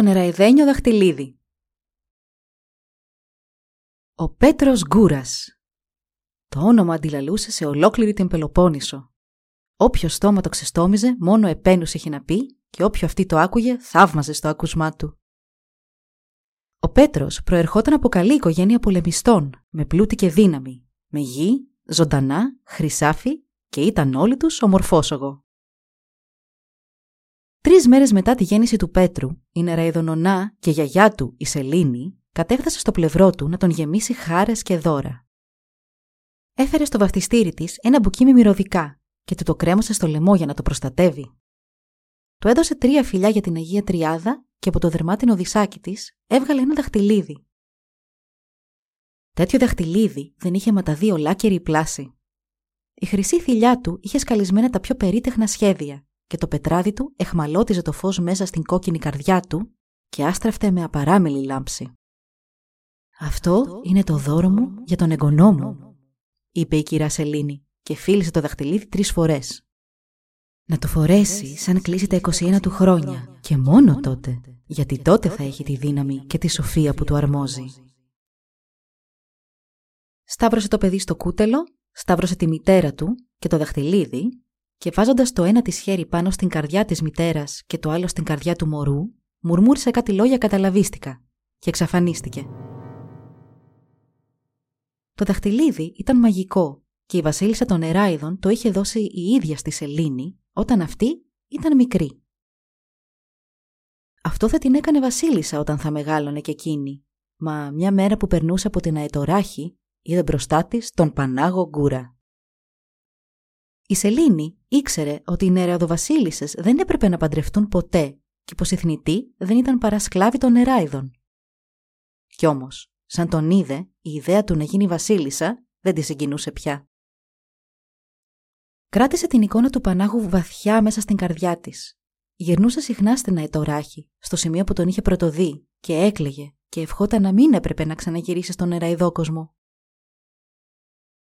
Το νεραϊδένιο δαχτυλίδι Ο Πέτρος Γκούρας Το όνομα αντιλαλούσε σε ολόκληρη την Πελοπόννησο. Όποιο στόμα το ξεστόμιζε, μόνο επένους είχε να πει και όποιο αυτή το άκουγε, θαύμαζε στο άκουσμά του. Ο Πέτρος προερχόταν από καλή οικογένεια πολεμιστών, με πλούτη και δύναμη, με γη, ζωντανά, χρυσάφι και ήταν όλοι τους ομορφόσογο. Τρεις μέρες μετά τη γέννηση του Πέτρου, η νεραϊδονονά και η γιαγιά του, η Σελήνη, κατέφτασε στο πλευρό του να τον γεμίσει χάρες και δώρα. Έφερε στο βαφτιστήρι της ένα μπουκί με μυρωδικά και του το κρέμωσε στο λαιμό για να το προστατεύει. Του έδωσε τρία φιλιά για την Αγία Τριάδα και από το δερμάτινο δισάκι της έβγαλε ένα δαχτυλίδι. Τέτοιο δαχτυλίδι δεν είχε μα τα δύο λάκερη πλάση. Η χρυσή θηλιά του είχε σκαλισμένα τα πιο περίτεχνα σχέδια και το πετράδι του εχμαλώτιζε το φως μέσα στην κόκκινη καρδιά του και άστραφτε με απαράμιλη λάμψη. «Αυτό είναι το δώρο μου για τον εγγονό μου», είπε η κυρία Σελήνη και φίλησε το δαχτυλίδι τρεις φορές. «Να το φορέσει σαν κλείσει τα 21 του χρόνια και μόνο τότε, γιατί τότε θα έχει τη δύναμη και τη σοφία που του αρμόζει». Σταύρωσε το παιδί στο κούτελο, σταύρωσε τη μητέρα του και το δαχτυλίδι και βάζοντας το ένα της χέρι πάνω στην καρδιά της μητέρας και το άλλο στην καρδιά του μωρού, μουρμούρισε κάτι λόγια καταλαβίστηκα και εξαφανίστηκε. Το δαχτυλίδι ήταν μαγικό και η βασίλισσα των Εράιδων το είχε δώσει η ίδια στη Σελήνη όταν αυτή ήταν μικρή. Αυτό θα την έκανε βασίλισσα όταν θα μεγάλωνε και εκείνη, μα μια μέρα που περνούσε από την αετοράχη είδε μπροστά της τον Πανάγο Γκούρα. Η Σελήνη ήξερε ότι οι νερεοδοβασίλισσε δεν έπρεπε να παντρευτούν ποτέ και πως η θνητή δεν ήταν παρά σκλάβη των νεράιδων. Κι όμως, σαν τον είδε, η ιδέα του να γίνει βασίλισσα δεν τη συγκινούσε πια. Κράτησε την εικόνα του Πανάγου βαθιά μέσα στην καρδιά της. Γυρνούσε συχνά στην αετοράχη, στο σημείο που τον είχε πρωτοδεί, και έκλαιγε και ευχόταν να μην έπρεπε να ξαναγυρίσει στον νεραϊδόκοσμο.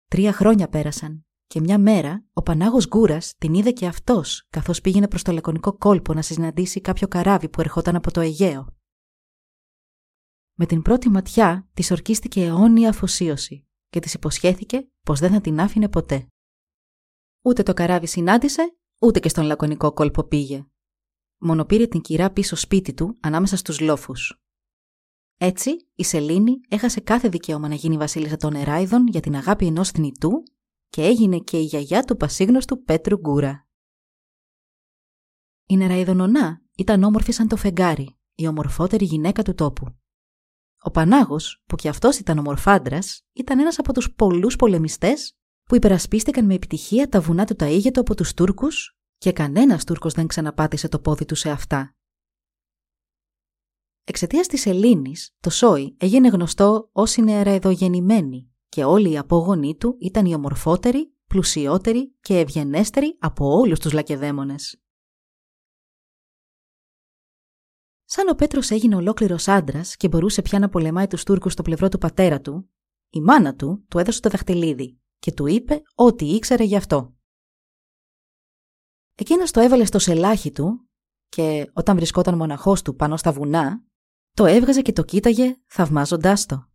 Τρία χρόνια πέρασαν και μια μέρα ο Πανάγος Γκούρας την είδε και αυτός καθώς πήγαινε προς το λακωνικό κόλπο να συναντήσει κάποιο καράβι που ερχόταν από το Αιγαίο. Με την πρώτη ματιά της ορκίστηκε αιώνια αφοσίωση και της υποσχέθηκε πως δεν θα την άφηνε ποτέ. Ούτε το καράβι συνάντησε, ούτε και στον λακωνικό κόλπο πήγε. Μόνο πήρε την κυρά πίσω σπίτι του ανάμεσα στους λόφους. Έτσι, η Σελήνη έχασε κάθε δικαίωμα να γίνει βασίλισσα των Εράιδων για την αγάπη ενός θνητού και έγινε και η γιαγιά του πασίγνωστου Πέτρου Γκούρα. Η Νεραϊδονονά ήταν όμορφη σαν το φεγγάρι, η ομορφότερη γυναίκα του τόπου. Ο Πανάγος, που κι αυτός ήταν ομορφάντρας, ήταν ένας από τους πολλούς πολεμιστές που υπερασπίστηκαν με επιτυχία τα βουνά του Ταΐγετο από τους Τούρκους και κανένας Τούρκος δεν ξαναπάτησε το πόδι του σε αυτά. Εξαιτίας της Ελλήνης, το Σόι έγινε γνωστό ως η νεαραεδογεννημένη και όλοι οι απόγονοί του ήταν οι ομορφότεροι, πλουσιότεροι και ευγενέστεροι από όλους τους λακεδαίμονες. Σαν ο Πέτρος έγινε ολόκληρος άντρας και μπορούσε πια να πολεμάει τους Τούρκους στο πλευρό του πατέρα του, η μάνα του του έδωσε το δαχτυλίδι και του είπε ό,τι ήξερε γι' αυτό. Εκείνος το έβαλε στο σελάχι του και όταν βρισκόταν μοναχός του πάνω στα βουνά, το έβγαζε και το κοίταγε θαυμάζοντάς το.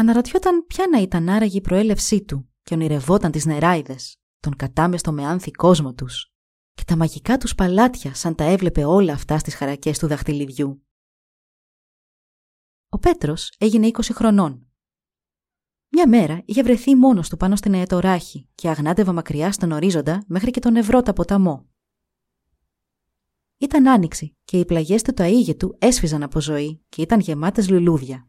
Αναρωτιόταν ποια να ήταν άραγε η προέλευσή του και ονειρευόταν τις νεράιδες, τον κατάμεστο με άνθη κόσμο τους και τα μαγικά τους παλάτια σαν τα έβλεπε όλα αυτά στις χαρακές του δαχτυλιδιού. Ο Πέτρος έγινε 20 χρονών. Μια μέρα είχε βρεθεί μόνος του πάνω στην αετοράχη και αγνάτευα μακριά στον ορίζοντα μέχρι και τον Ευρώτα ποταμό. Ήταν άνοιξη και οι πλαγιές του του έσφιζαν από ζωή και ήταν γεμάτες λουλούδια.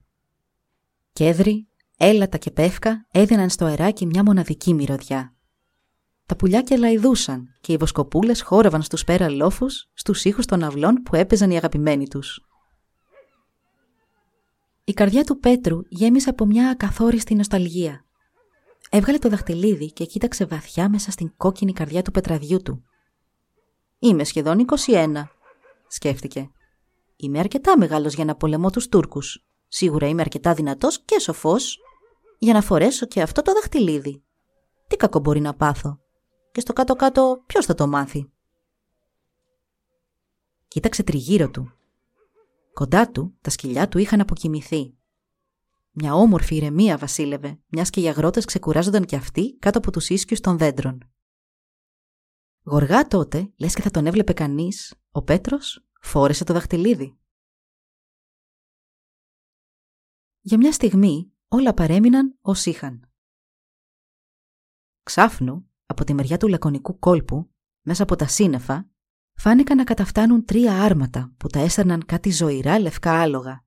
Κέδρι, έλατα και πεύκα έδιναν στο αεράκι μια μοναδική μυρωδιά. Τα πουλιάκια λαϊδούσαν και οι βοσκοπούλες χόρευαν στους πέρα λόφους στους ήχους των αυλών που έπαιζαν οι αγαπημένοι τους. Η καρδιά του Πέτρου γέμισε από μια ακαθόριστη νοσταλγία. Έβγαλε το δαχτυλίδι και κοίταξε βαθιά μέσα στην κόκκινη καρδιά του πετραδιού του. «Είμαι σχεδόν 21», σκέφτηκε. «Είμαι αρκετά μεγάλος για να πολεμώ τους Τούρκους. Σίγουρα είμαι αρκετά δυνατός και σοφός για να φορέσω και αυτό το δαχτυλίδι. Τι κακό μπορεί να πάθω. Και στο κάτω-κάτω ποιος θα το μάθει». Κοίταξε τριγύρω του. Κοντά του τα σκυλιά του είχαν αποκοιμηθεί. Μια όμορφη ηρεμία βασίλευε, μιας και οι αγρότες ξεκουράζονταν κι αυτοί κάτω από τους ίσκιους των δέντρων. Γοργά τότε, λες και θα τον έβλεπε κανείς, ο Πέτρος φόρεσε το δαχτυλίδι. Για μια στιγμή όλα παρέμειναν ως είχαν. Ξάφνου, από τη μεριά του λακωνικού κόλπου, μέσα από τα σύννεφα, φάνηκαν να καταφτάνουν τρία άρματα που τα έστερναν κάτι ζωηρά λευκά άλογα.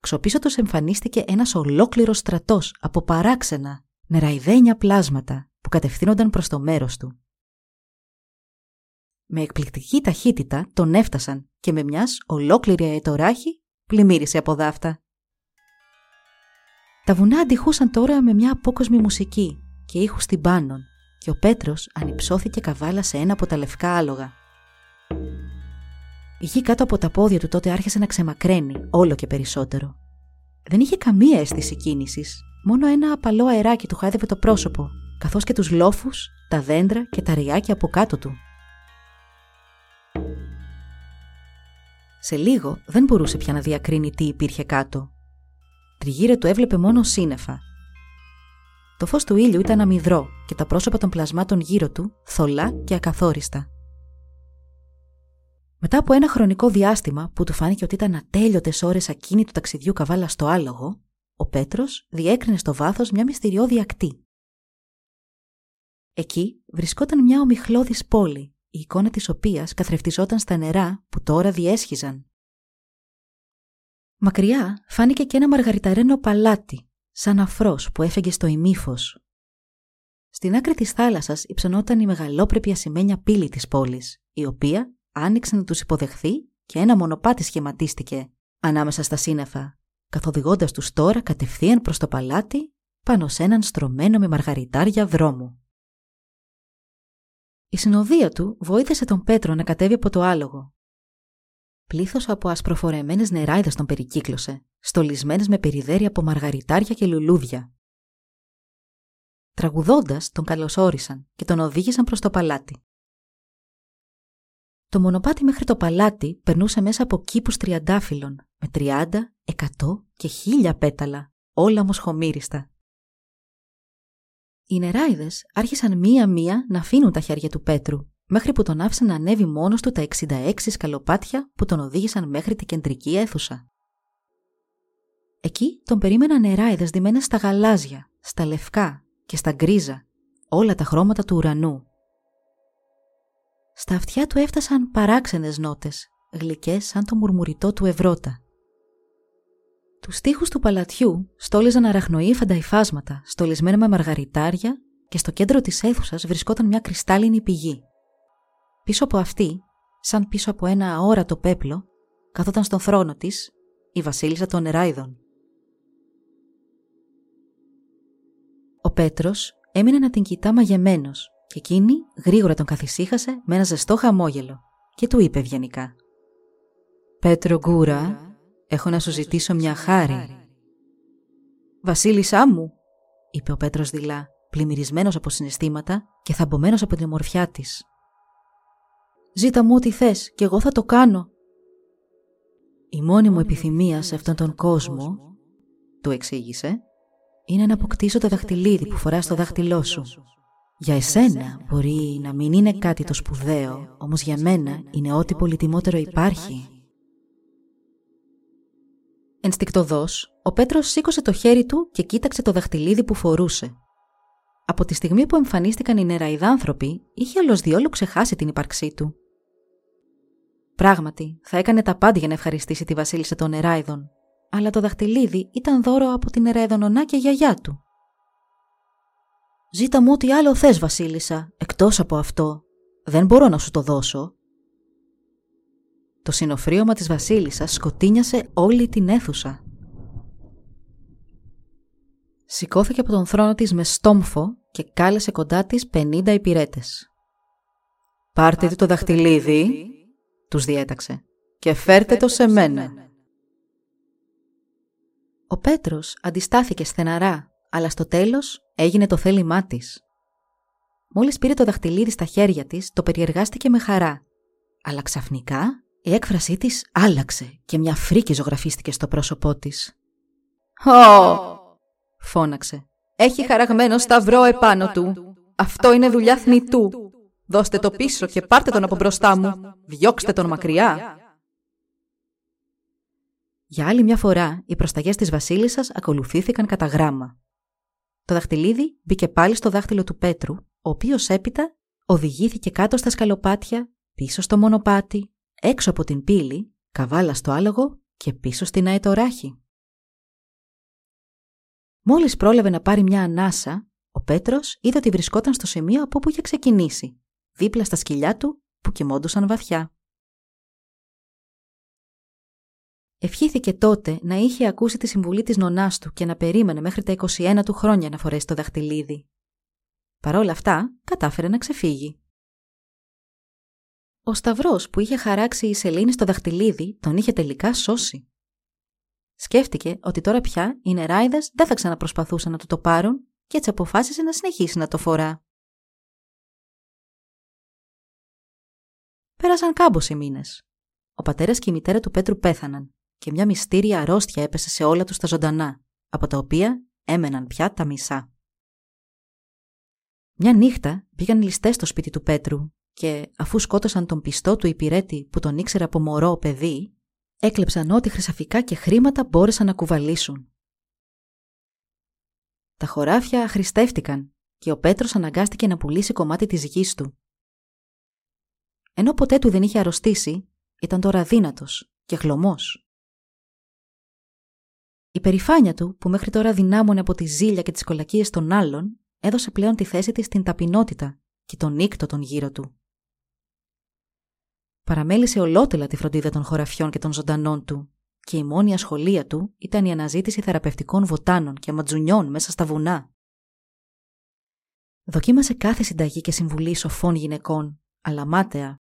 Ξοπίσω τους εμφανίστηκε ένας ολόκληρος στρατός από παράξενα, νεραϊδένια πλάσματα που κατευθύνονταν προς το μέρος του. Με εκπληκτική ταχύτητα τον έφτασαν και με μιας ολόκληρη αετοράχη πλημμύρισε από δάφτα. Τα βουνά αντιχούσαν τώρα με μια απόκοσμη μουσική και ήχους τυμπάνων και ο Πέτρος ανυψώθηκε καβάλα σε ένα από τα λευκά άλογα. Η γη κάτω από τα πόδια του τότε άρχισε να ξεμακραίνει όλο και περισσότερο. Δεν είχε καμία αίσθηση κίνησης, μόνο ένα απαλό αεράκι του χάιδευε το πρόσωπο, καθώς και τους λόφους, τα δέντρα και τα ριάκια από κάτω του. Σε λίγο δεν μπορούσε πια να διακρίνει τι υπήρχε κάτω. Τριγύρω του έβλεπε μόνο σύννεφα. Το φως του ήλιου ήταν αμυδρό και τα πρόσωπα των πλασμάτων γύρω του θολά και ακαθόριστα. Μετά από ένα χρονικό διάστημα που του φάνηκε ότι ήταν ατέλειωτες ώρες ακίνη του ταξιδιού καβάλα στο άλογο, ο Πέτρος διέκρινε στο βάθος μια μυστηριώδη ακτή. Εκεί βρισκόταν μια ομιχλώδης πόλη, η εικόνα της οποίας καθρεφτιζόταν στα νερά που τώρα διέσχιζαν. Μακριά φάνηκε και ένα μαργαριταρένο παλάτι, σαν αφρός που έφεγε στο ημίφος. Στην άκρη της θάλασσας υψωνόταν η μεγαλόπρεπη ασημένια πύλη της πόλης, η οποία άνοιξε να τους υποδεχθεί και ένα μονοπάτι σχηματίστηκε ανάμεσα στα σύννεφα, καθοδηγώντας τους τώρα κατευθείαν προς το παλάτι πάνω σε έναν στρωμένο με μαργαριτάρια δρόμο. Η συνοδεία του βοήθησε τον Πέτρο να κατέβει από το άλογο. Πλήθος από ασπροφορεμένες νεράιδες τον περικύκλωσε, στολισμένες με περιδέρια από μαργαριτάρια και λουλούδια. Τραγουδώντας, τον καλωσόρισαν και τον οδήγησαν προς το παλάτι. Το μονοπάτι μέχρι το παλάτι περνούσε μέσα από κήπους τριαντάφυλλων με τριάντα, εκατό και χίλια πέταλα, όλα όμως χομύριστα. Οι νεράιδες άρχισαν μία-μία να αφήνουν τα χέρια του Πέτρου, μέχρι που τον άφησαν να ανέβει μόνος του τα 66 σκαλοπάτια που τον οδήγησαν μέχρι την κεντρική αίθουσα. Εκεί τον περίμεναν νεράιδες ντυμένες στα γαλάζια, στα λευκά και στα γκρίζα, όλα τα χρώματα του ουρανού, στα αυτιά του έφτασαν παράξενες νότες, γλυκές σαν το μουρμουριτό του ευρώτα. Τους τοίχους του παλατιού στόλιζαν αραχνοήφαντα υφάσματα, στολισμένα με μαργαριτάρια και στο κέντρο της αίθουσας βρισκόταν μια κρυστάλλινη πηγή. Πίσω από αυτή, σαν πίσω από ένα αόρατο πέπλο, καθόταν στον θρόνο της η βασίλισσα των Νεράιδων. Ο Πέτρος έμεινε να την κοιτά μαγεμένος και εκείνη γρήγορα τον καθησύχασε με ένα ζεστό χαμόγελο και του είπε ευγενικά «Πέτρο Γκούρα, έχω να σου ζητήσω μια χάρη». «Βασίλισσά μου», είπε ο Πέτρος δειλά, πλημμυρισμένος από συναισθήματα και θαμπομένος από την ομορφιά της. «Ζήτα μου ό,τι θες και εγώ θα το κάνω». «Η μόνη μου επιθυμία σε αυτόν τον κόσμο», του εξήγησε, «είναι να αποκτήσω το δαχτυλίδι που φοράς στο δάχτυλό σου». Για εσένα μπορεί να μην είναι κάτι το σπουδαίο, όμως για μένα είναι ό,τι πολυτιμότερο υπάρχει. Ενστικτοδός, ο Πέτρος σήκωσε το χέρι του και κοίταξε το δαχτυλίδι που φορούσε. Από τη στιγμή που εμφανίστηκαν οι νεραϊδάνθρωποι, είχε όλος διόλου ξεχάσει την ύπαρξή του. Πράγματι, θα έκανε τα πάντα για να ευχαριστήσει τη βασίλισσα των νεράιδων, αλλά το δαχτυλίδι ήταν δώρο από την νεραιδονονά και γιαγιά του. «Ζήτα μου ό,τι άλλο θες, Βασίλισσα, εκτός από αυτό. Δεν μπορώ να σου το δώσω». Το συνοφρίωμα της Βασίλισσας σκοτίνιασε όλη την αίθουσα. σηκώθηκε από τον θρόνο της με στόμφο και κάλεσε κοντά της 50 υπηρέτες. «Πάρτε του το δαχτυλίδι», τους διέταξε, «και φέρτε το σε μένα». Ο Πέτρος αντιστάθηκε στεναρά, αλλά στο τέλος έγινε το θέλημά της. Μόλις πήρε το δαχτυλίδι στα χέρια της, το περιεργάστηκε με χαρά. Αλλά ξαφνικά η έκφρασή της άλλαξε και μια φρίκη ζωγραφίστηκε στο πρόσωπό της. «Ω!» φώναξε. «Έχει χαραγμένο σταυρό επάνω του. Αυτό είναι δουλειά θνητού. Δώστε το πίσω και πάρτε τον από μπροστά μου. Διώξτε τον μακριά». Για άλλη μια φορά, οι προσταγές της βασίλισσας ακολουθήθηκαν κατά γράμμα. Το δαχτυλίδι μπήκε πάλι στο δάχτυλο του Πέτρου, ο οποίος έπειτα οδηγήθηκε κάτω στα σκαλοπάτια, πίσω στο μονοπάτι, έξω από την πύλη, καβάλα στο άλογο και πίσω στην αετοράχη. Μόλις πρόλαβε να πάρει μια ανάσα, ο Πέτρος είδε ότι βρισκόταν στο σημείο από όπου είχε ξεκινήσει, δίπλα στα σκυλιά του που κοιμόντουσαν βαθιά. Ευχήθηκε τότε να είχε ακούσει τη συμβουλή της νονάς του και να περίμενε μέχρι τα 21 του χρόνια να φορέσει το δαχτυλίδι. Παρόλα αυτά, κατάφερε να ξεφύγει. Ο σταυρός που είχε χαράξει η Σελήνη στο δαχτυλίδι τον είχε τελικά σώσει. Σκέφτηκε ότι τώρα πια οι νεράιδες δεν θα ξαναπροσπαθούσαν να του το πάρουν και έτσι αποφάσισε να συνεχίσει να το φορά. Πέρασαν κάμποσοι μήνες. Ο πατέρας και η μητέρα του Πέτρου πέθαναν και μια μυστήρια αρρώστια έπεσε σε όλα τους τα ζωντανά, από τα οποία έμεναν πια τα μισά. Μια νύχτα πήγαν ληστές στο σπίτι του Πέτρου και αφού σκότωσαν τον πιστό του υπηρέτη που τον ήξερε από μωρό παιδί, έκλεψαν ό,τι χρυσαφικά και χρήματα μπόρεσαν να κουβαλήσουν. Τα χωράφια χρηστεύτηκαν και ο Πέτρος αναγκάστηκε να πουλήσει κομμάτι της γης του. Ενώ ποτέ του δεν είχε αρρωστήσει, ήταν τώρα δύνατος και χλωμός. Η περηφάνεια του, που μέχρι τώρα δυνάμωνε από τη ζήλια και τις κολακίες των άλλων, έδωσε πλέον τη θέση της στην ταπεινότητα και τον νύκτο των γύρω του. Παραμέλησε ολότελα τη φροντίδα των χωραφιών και των ζωντανών του και η μόνη ασχολία του ήταν η αναζήτηση θεραπευτικών βοτάνων και ματζουνιών μέσα στα βουνά. Δοκίμασε κάθε συνταγή και συμβουλή σοφών γυναικών, αλλά μάταια.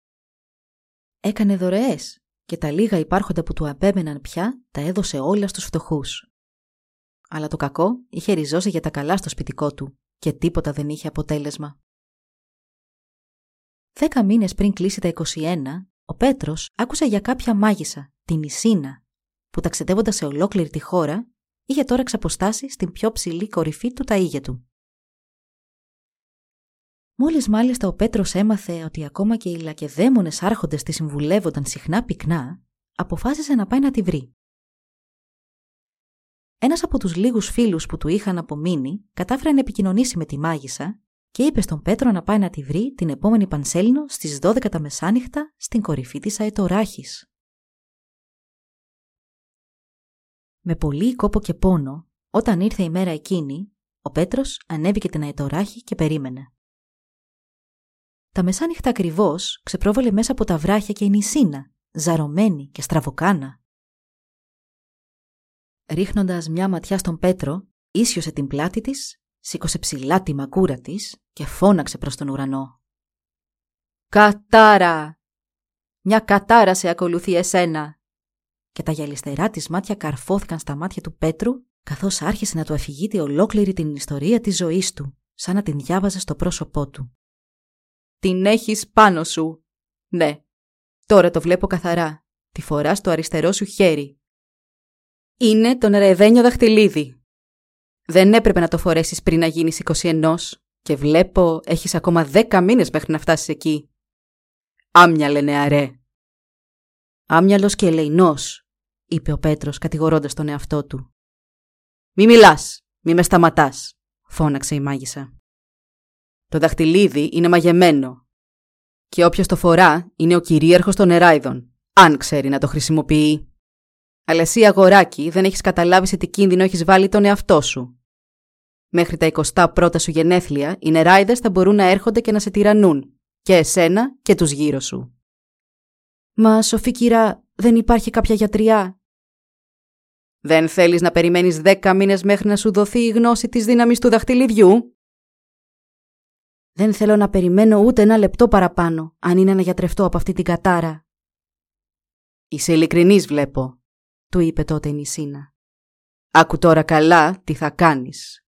Έκανε δωρεές και τα λίγα υπάρχοντα που του απέμεναν πια τα έδωσε όλα στους φτωχούς. Αλλά το κακό είχε ριζώσει για τα καλά στο σπιτικό του και τίποτα δεν είχε αποτέλεσμα. Δέκα μήνες πριν κλείσει τα 21, ο Πέτρος άκουσε για κάποια μάγισσα, την Ισίνα, που ταξιδεύοντας σε ολόκληρη τη χώρα, είχε τώρα εξαποστάσει στην πιο ψηλή κορυφή του ταΐγε του. Μόλις μάλιστα ο Πέτρος έμαθε ότι ακόμα και οι λακεδαίμονες άρχοντες τη συμβουλεύονταν συχνά πυκνά, αποφάσισε να πάει να τη βρει. Ένας από τους λίγους φίλους που του είχαν απομείνει κατάφερε να επικοινωνήσει με τη μάγισσα και είπε στον Πέτρο να πάει να τη βρει την επόμενη Πανσέλινο στις 12 τα μεσάνυχτα στην κορυφή της Αετοράχης. Με πολύ κόπο και πόνο, όταν ήρθε η μέρα εκείνη, ο Πέτρος ανέβηκε την Αετοράχη και περίμενε. Τα μεσάνυχτα ακριβώς ξεπρόβαλε μέσα από τα βράχια και η νησίνα, ζαρωμένη και στραβοκάνα. Ρίχνοντας μια ματιά στον Πέτρο, ίσιοσε την πλάτη της, σήκωσε ψηλά τη μακούρα της και φώναξε προς τον ουρανό. «Κατάρα! Μια κατάρα σε ακολουθεί εσένα!» Και τα γυαλιστερά της μάτια καρφώθηκαν στα μάτια του Πέτρου καθώς άρχισε να του αφηγείται ολόκληρη την ιστορία της ζωής του, σαν να την διάβαζε στο πρόσωπό του. Την έχεις πάνω σου. Ναι. Τώρα το βλέπω καθαρά. Τη φοράς στο αριστερό σου χέρι. Είναι το νερεδένιο δαχτυλίδι. Δεν έπρεπε να το φορέσεις πριν να γίνεις 21 και βλέπω έχεις ακόμα 10 μήνες μέχρι να φτάσεις εκεί. Άμυαλε νεαρέ. Άμυαλος και ελεηνός, είπε ο Πέτρος κατηγορώντας τον εαυτό του. Μη μιλάς, μη με σταματάς, φώναξε η μάγισσα. Το δαχτυλίδι είναι μαγεμένο. Και όποιος το φορά είναι ο κυρίαρχος των νεράιδων, αν ξέρει να το χρησιμοποιεί. Αλλά εσύ αγοράκι δεν έχεις καταλάβει σε τι κίνδυνο έχεις βάλει τον εαυτό σου. Μέχρι τα 21 πρώτα σου γενέθλια, οι νεράιδες θα μπορούν να έρχονται και να σε τυραννούν. Και εσένα και τους γύρω σου. Μα, σοφή κυρά, δεν υπάρχει κάποια γιατριά; Δεν θέλεις να περιμένεις δέκα μήνες μέχρι να σου δοθεί η γνώση της δύναμης του δαχτυλιδιού; Δεν θέλω να περιμένω ούτε ένα λεπτό παραπάνω, αν είναι να γιατρευτώ από αυτή την κατάρα. Είσαι ειλικρινής βλέπω, του είπε τότε η Νησίνα. Άκου τώρα καλά τι θα κάνεις.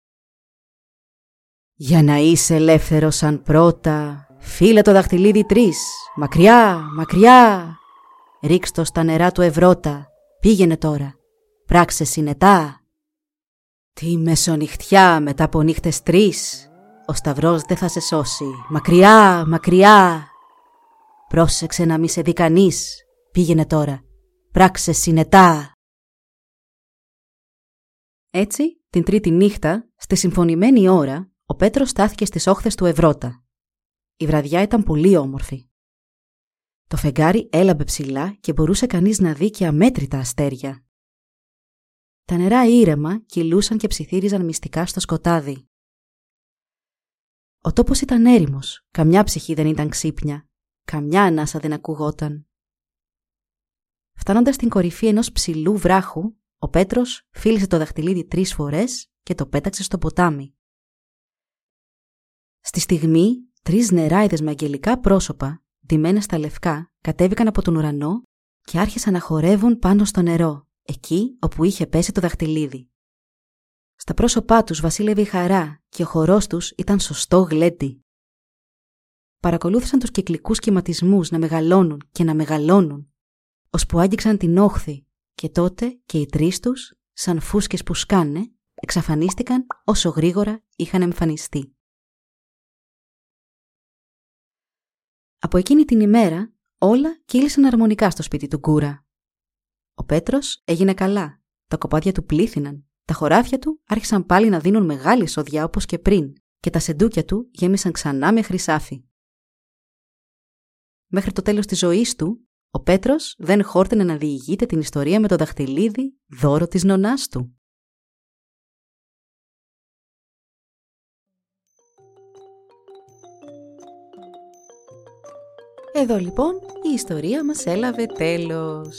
Για να είσαι ελεύθερος σαν πρώτα, φίλε το δαχτυλίδι τρεις, μακριά, μακριά. Ρίξ στα νερά του ευρώτα, πήγαινε τώρα, πράξε συνετά. Τι μεσονυχτιά μετά από νύχτες τρεις, ο Σταυρός δεν θα σε σώσει, μακριά, μακριά. Πρόσεξε να μη σε δει κανείς, πήγαινε τώρα, πράξε συνετά. Έτσι, την τρίτη νύχτα, στη συμφωνημένη ώρα, ο Πέτρος στάθηκε στις όχθες του Ευρώτα. Η βραδιά ήταν πολύ όμορφη. Το φεγγάρι έλαμπε ψηλά και μπορούσε κανείς να δει και αμέτρητα αστέρια. Τα νερά ήρεμα κυλούσαν και ψιθύριζαν μυστικά στο σκοτάδι. Ο τόπος ήταν έρημος, καμιά ψυχή δεν ήταν ξύπνια, καμιά ανάσα δεν ακουγόταν. Φτάνοντας στην κορυφή ενός ψηλού βράχου, ο Πέτρος φίλησε το δαχτυλίδι τρεις φορές και το πέταξε στο ποτάμι. Στη στιγμή, τρεις νεράιδες με αγγελικά πρόσωπα, ντυμένα στα λευκά, κατέβηκαν από τον ουρανό και άρχισαν να χορεύουν πάνω στο νερό, εκεί όπου είχε πέσει το δαχτυλίδι. Στα πρόσωπά τους βασίλευε η χαρά και ο χορός τους ήταν σωστό γλέντι. Παρακολούθησαν τους κυκλικούς κυματισμούς να μεγαλώνουν και να μεγαλώνουν, ώσπου άγγιξαν την όχθη και τότε και οι τρεις τους, σαν φούσκες που σκάνε, εξαφανίστηκαν όσο γρήγορα είχαν εμφανιστεί. Από εκείνη την ημέρα όλα κύλησαν αρμονικά στο σπίτι του Κούρα. Ο Πέτρος έγινε καλά, τα κοπάδια του πλήθυναν, τα χωράφια του άρχισαν πάλι να δίνουν μεγάλη σοδιά όπως και πριν και τα σεντούκια του γέμισαν ξανά με χρυσάφι. Μέχρι το τέλος της ζωής του, ο Πέτρος δεν χόρτενε να διηγείται την ιστορία με το δαχτυλίδι δώρο της νονάς του. Εδώ λοιπόν η ιστορία μας έλαβε τέλος.